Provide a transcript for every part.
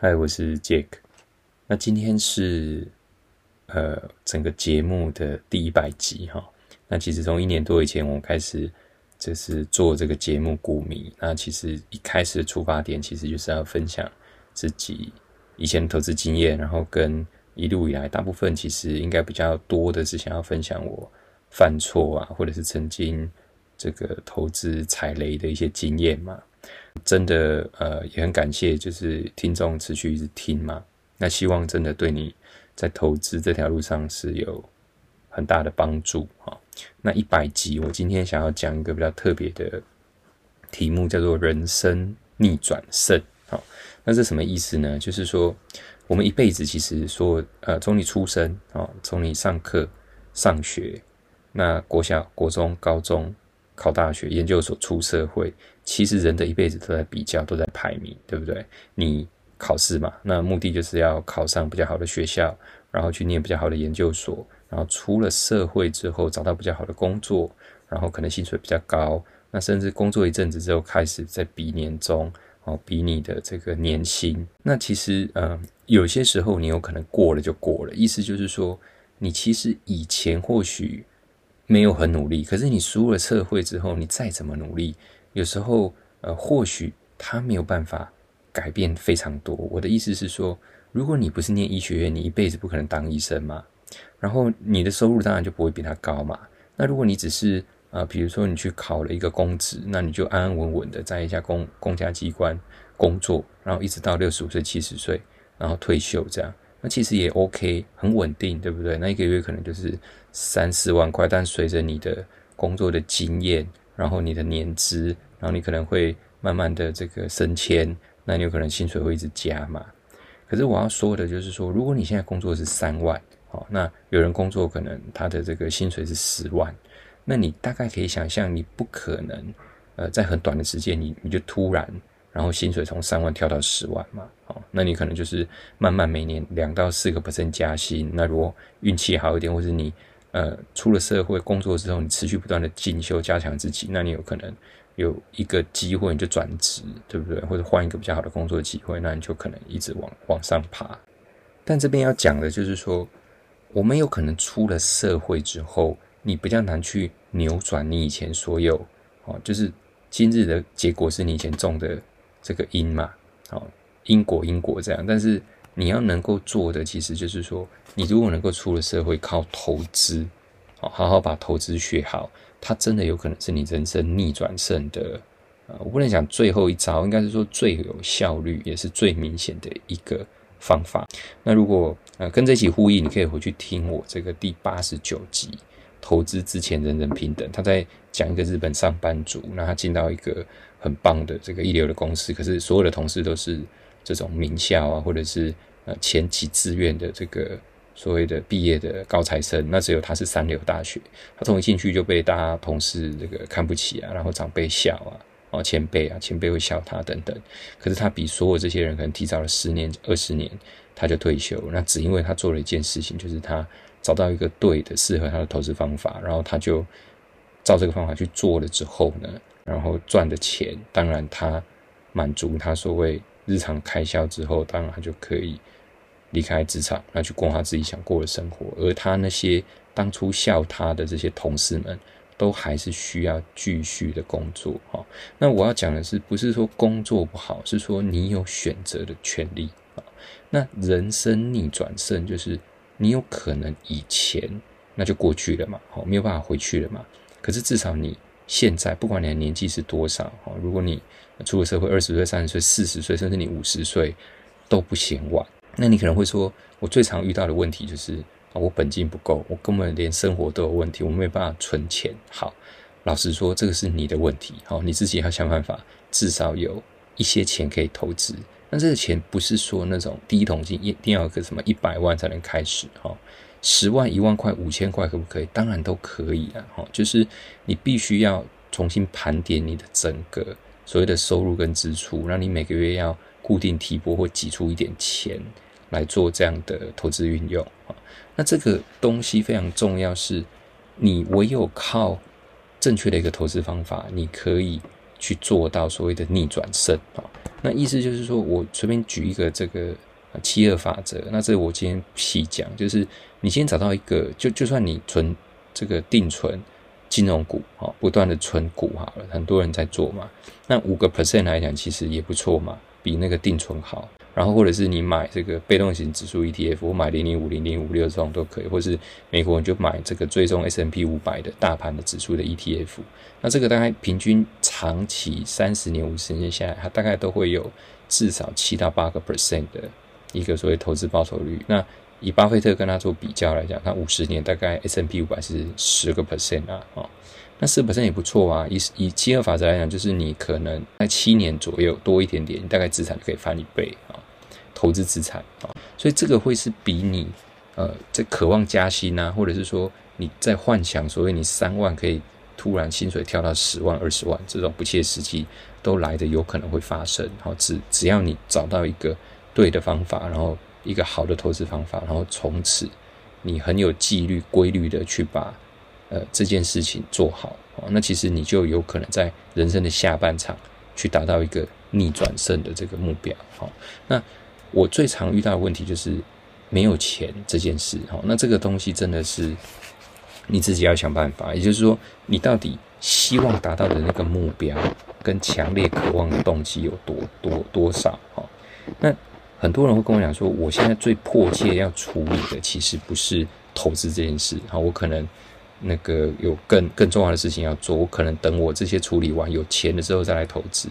嗨，我是 Jack。那今天是呃整个节目的第一百集哈。那其实从一年多以前我开始就是做这个节目股迷。那其实一开始的出发点其实就是要分享自己以前的投资经验，然后跟一路以来大部分其实应该比较多的是想要分享我犯错啊，或者是曾经这个投资踩雷的一些经验嘛。真的，呃，也很感谢，就是听众持续一直听嘛。那希望真的对你在投资这条路上是有很大的帮助哈。那一百集，我今天想要讲一个比较特别的题目，叫做“人生逆转胜”。好，那是什么意思呢？就是说，我们一辈子其实说，呃，从你出生啊，从你上课、上学，那国小、国中、高中。考大学、研究所、出社会，其实人的一辈子都在比较，都在排名，对不对？你考试嘛，那目的就是要考上比较好的学校，然后去念比较好的研究所，然后出了社会之后找到比较好的工作，然后可能薪水比较高，那甚至工作一阵子之后开始在比年终，哦，比你的这个年薪。那其实，嗯，有些时候你有可能过了就过了，意思就是说，你其实以前或许。没有很努力，可是你输了社会之后，你再怎么努力，有时候呃，或许他没有办法改变非常多。我的意思是说，如果你不是念医学院，你一辈子不可能当医生嘛。然后你的收入当然就不会比他高嘛。那如果你只是啊，比如说你去考了一个公职，那你就安安稳稳的在一家公公家机关工作，然后一直到六十五岁、七十岁，然后退休这样。那其实也 OK，很稳定，对不对？那一个月可能就是三四万块，但随着你的工作的经验，然后你的年资，然后你可能会慢慢的这个升迁，那你有可能薪水会一直加嘛。可是我要说的就是说，如果你现在工作是三万，哦，那有人工作可能他的这个薪水是十万，那你大概可以想象，你不可能，呃，在很短的时间，你你就突然。然后薪水从三万跳到十万嘛，好，那你可能就是慢慢每年两到四个 percent 加薪。那如果运气好一点，或是你呃出了社会工作之后，你持续不断的进修加强自己，那你有可能有一个机会你就转职，对不对？或者换一个比较好的工作机会，那你就可能一直往往上爬。但这边要讲的就是说，我们有可能出了社会之后，你比较难去扭转你以前所有哦，就是今日的结果是你以前种的。这个因嘛，哦，因果因果这样，但是你要能够做的，其实就是说，你如果能够出了社会靠投资，好好把投资学好，它真的有可能是你人生逆转胜的，呃，我不能讲最后一招，应该是说最有效率，也是最明显的一个方法。那如果呃跟这一起呼应，你可以回去听我这个第八十九集。投资之前人人平等，他在讲一个日本上班族，那他进到一个很棒的这个一流的公司，可是所有的同事都是这种名校啊，或者是呃前几志愿的这个所谓的毕业的高材生，那只有他是三流大学，他从一进去就被大家同事这个看不起啊，然后长辈笑啊，哦前辈啊前辈会笑他等等，可是他比所有这些人可能提早了十年二十年他就退休，那只因为他做了一件事情，就是他。找到一个对的、适合他的投资方法，然后他就照这个方法去做了之后呢，然后赚的钱，当然他满足他所谓日常开销之后，当然他就可以离开职场，那去过他自己想过的生活。而他那些当初笑他的这些同事们，都还是需要继续的工作。哈，那我要讲的是，不是说工作不好，是说你有选择的权利啊。那人生逆转胜就是。你有可能以前那就过去了嘛，好没有办法回去了嘛。可是至少你现在，不管你的年纪是多少，哈，如果你出了社会二十岁、三十岁、四十岁，甚至你五十岁都不嫌晚。那你可能会说，我最常遇到的问题就是，我本金不够，我根本连生活都有问题，我没有办法存钱。好，老实说，这个是你的问题，好，你自己要想办法，至少有一些钱可以投资。那这个钱不是说那种第一桶金一定要个什么一百万才能开始哈，十万一万块五千块可不可以？当然都可以啊哈，就是你必须要重新盘点你的整个所谓的收入跟支出，让你每个月要固定提拨或挤出一点钱来做这样的投资运用啊。那这个东西非常重要，是你唯有靠正确的一个投资方法，你可以去做到所谓的逆转胜啊。那意思就是说，我随便举一个这个七二法则。那这我今天细讲，就是你先找到一个，就就算你存这个定存金融股，哈，不断的存股好了，很多人在做嘛。那五个 percent 来讲，其实也不错嘛，比那个定存好。然后或者是你买这个被动型指数 ETF，我买零零五零零五六这种都可以，或是美国你就买这个追踪 S M P 五百的大盘的指数的 ETF。那这个大概平均长期三十年、五十年下来，它大概都会有至少七到八个 percent 的一个所谓投资报酬率。那以巴菲特跟他做比较来讲，他五十年大概 S M P 五百是十个 percent 啊，哦，那十 percent 也不错啊。以以七二法则来讲，就是你可能在七年左右多一点点，你大概资产就可以翻一倍。投资资产啊，所以这个会是比你呃在渴望加薪呐，或者是说你在幻想所谓你三万可以突然薪水跳到十万、二十万这种不切实际都来的有可能会发生。好，只只要你找到一个对的方法，然后一个好的投资方法，然后从此你很有纪律、规律的去把呃这件事情做好，那其实你就有可能在人生的下半场去达到一个逆转胜的这个目标。好，那。我最常遇到的问题就是没有钱这件事，哈，那这个东西真的是你自己要想办法。也就是说，你到底希望达到的那个目标跟强烈渴望的动机有多多多少？哈，那很多人会跟我讲说，我现在最迫切要处理的其实不是投资这件事，哈，我可能那个有更更重要的事情要做，我可能等我这些处理完有钱了之后再来投资。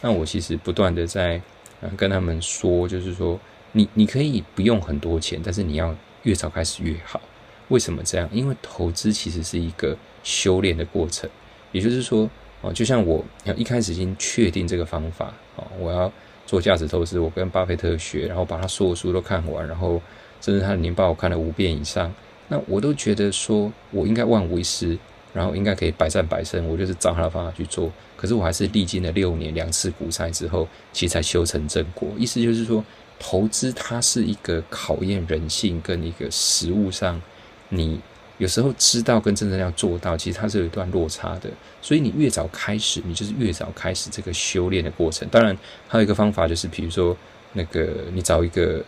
那我其实不断的在。啊，跟他们说，就是说，你你可以不用很多钱，但是你要越早开始越好。为什么这样？因为投资其实是一个修炼的过程。也就是说，哦，就像我一开始已经确定这个方法，哦，我要做价值投资，我跟巴菲特学，然后把他所有书都看完，然后甚至他的年报我看了五遍以上，那我都觉得说我应该万无一失。然后应该可以百战百胜，我就是照他的方法去做。可是我还是历经了六年两次股灾之后，其实才修成正果。意思就是说，投资它是一个考验人性跟一个实物上，你有时候知道跟真正要做到，其实它是有一段落差的。所以你越早开始，你就是越早开始这个修炼的过程。当然，还有一个方法就是，比如说那个你找一个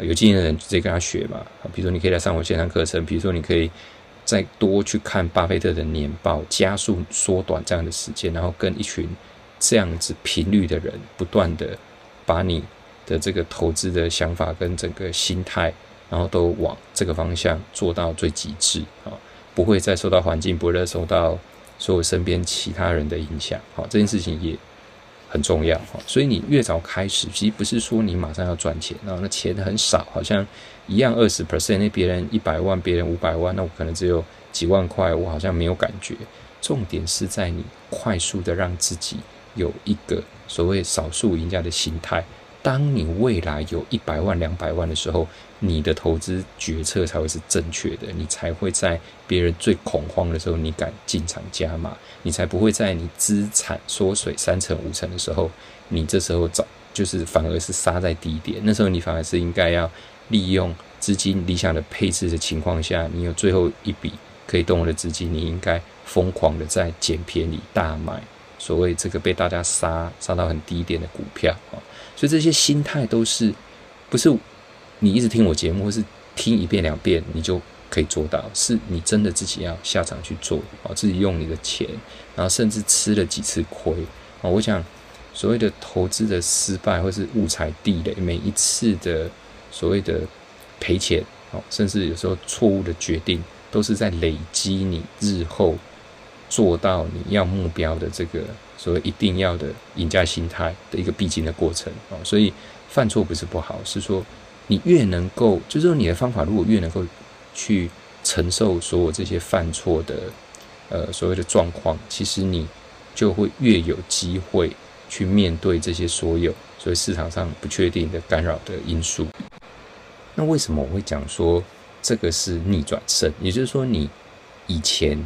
有经验的人直接跟他学嘛。比如说你可以来上我线上课程，比如说你可以。再多去看巴菲特的年报，加速缩短这样的时间，然后跟一群这样子频率的人，不断的把你的这个投资的想法跟整个心态，然后都往这个方向做到最极致啊，不会再受到环境，不会再受到所有身边其他人的影响。好，这件事情也。很重要，所以你越早开始，其实不是说你马上要赚钱啊，那钱很少，好像一样二十 percent，那别人一百万，别人五百万，那我可能只有几万块，我好像没有感觉。重点是在你快速的让自己有一个所谓少数赢家的心态。当你未来有一百万、两百万的时候，你的投资决策才会是正确的，你才会在别人最恐慌的时候，你敢进场加码，你才不会在你资产缩水三成、五成的时候，你这时候找就是反而是杀在低点，那时候你反而是应该要利用资金理想的配置的情况下，你有最后一笔可以动用的资金，你应该疯狂的在捡便宜大买，所谓这个被大家杀杀到很低点的股票啊。所以这些心态都是，不是你一直听我节目，或是听一遍两遍你就可以做到，是你真的自己要下场去做啊，自己用你的钱，然后甚至吃了几次亏啊。我想所谓的投资的失败，或是误踩地雷，每一次的所谓的赔钱啊，甚至有时候错误的决定，都是在累积你日后做到你要目标的这个。所谓一定要的赢家心态的一个必经的过程哦，所以犯错不是不好，是说你越能够，就是说你的方法如果越能够去承受所有这些犯错的呃所谓的状况，其实你就会越有机会去面对这些所有所谓市场上不确定的干扰的因素。那为什么我会讲说这个是逆转胜？也就是说你以前。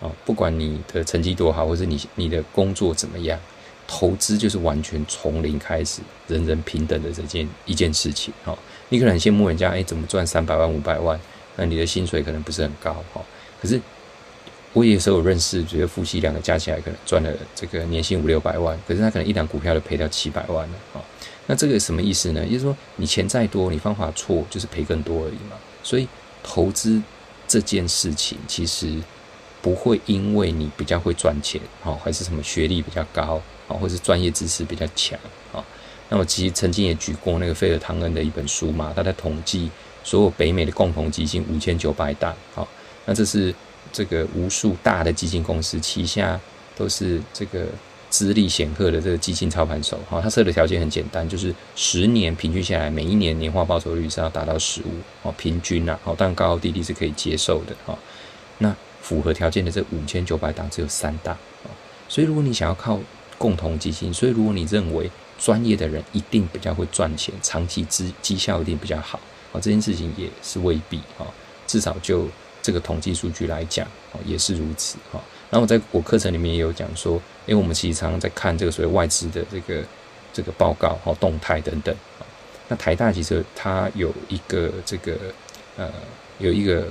啊，不管你的成绩多好，或者你你的工作怎么样，投资就是完全从零开始，人人平等的这件一件事情。哈，你可能很羡慕人家，哎，怎么赚三百万、五百万？那你的薪水可能不是很高，哈。可是我也是有认识，觉得夫妻两个加起来可能赚了这个年薪五六百万，可是他可能一两股票就赔掉七百万了啊。那这个什么意思呢？也就是说，你钱再多，你方法错，就是赔更多而已嘛。所以投资这件事情，其实不会因为你比较会赚钱，好，还是什么学历比较高，好，或是专业知识比较强，啊。那我其实曾经也举过那个菲尔汤恩的一本书嘛，他在统计所有北美的共同基金五千九百档，好，那这是这个无数大的基金公司旗下都是这个。资历显赫的这个基金操盘手，哈，他设的条件很简单，就是十年平均下来，每一年年化报酬率是要达到十五，哦，平均呐，好，但高高低低是可以接受的，哈。那符合条件的这五千九百档只有三档，啊，所以如果你想要靠共同基金，所以如果你认为专业的人一定比较会赚钱，长期绩绩效一定比较好，啊，这件事情也是未必，啊，至少就这个统计数据来讲，啊，也是如此，哈。然后我在我课程里面也有讲说，因为我们其实常常在看这个所谓外资的这个这个报告、哈动态等等那台大其实它有一个这个呃有一个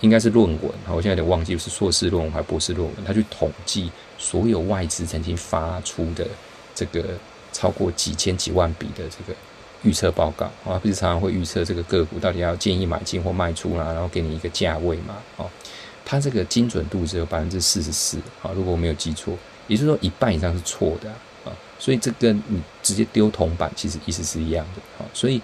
应该是论文，我现在有点忘记是硕士论文还是博士论文，他去统计所有外资曾经发出的这个超过几千几万笔的这个预测报告啊，不是常常会预测这个个股到底要建议买进或卖出啦，然后给你一个价位嘛，哦。它这个精准度只有百分之四十四，啊，如果我没有记错，也就是说一半以上是错的啊，所以这跟你直接丢铜板其实意思是一样的啊，所以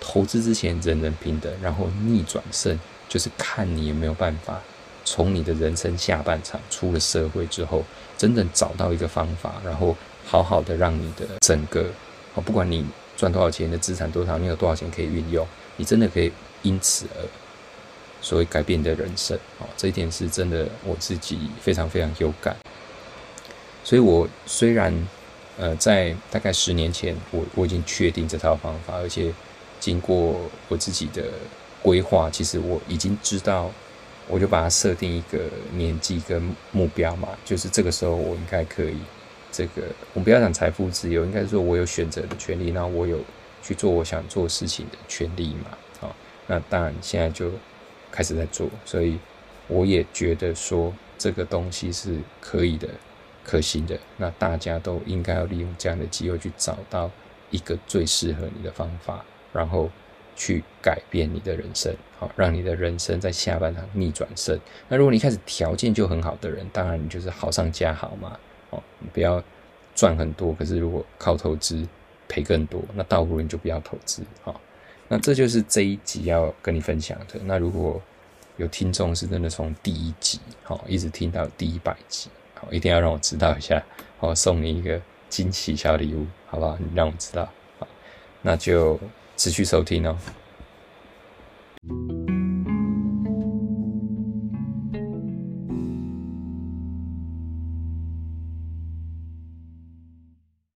投资之前人人平等，然后逆转胜就是看你有没有办法从你的人生下半场出了社会之后，真正找到一个方法，然后好好的让你的整个啊，不管你赚多少钱的资产多少，你有多少钱可以运用，你真的可以因此而。所谓改变的人生，哦，这一点是真的，我自己非常非常有感。所以，我虽然，呃，在大概十年前，我我已经确定这套方法，而且经过我自己的规划，其实我已经知道，我就把它设定一个年纪跟目标嘛，就是这个时候我应该可以，这个我们不要讲财富自由，应该说我有选择的权利，那我有去做我想做事情的权利嘛，好，那当然现在就。开始在做，所以我也觉得说这个东西是可以的、可行的。那大家都应该要利用这样的机会去找到一个最适合你的方法，然后去改变你的人生，好，让你的人生在下半场逆转胜。那如果你一开始条件就很好的人，当然你就是好上加好嘛，哦，你不要赚很多，可是如果靠投资赔更多，那倒不如你就不要投资，好。那这就是这一集要跟你分享的。那如果有听众是真的从第一集好一直听到第一百集，好一定要让我知道一下，好送你一个惊喜小礼物，好不好？你让我知道，好，那就持续收听哦。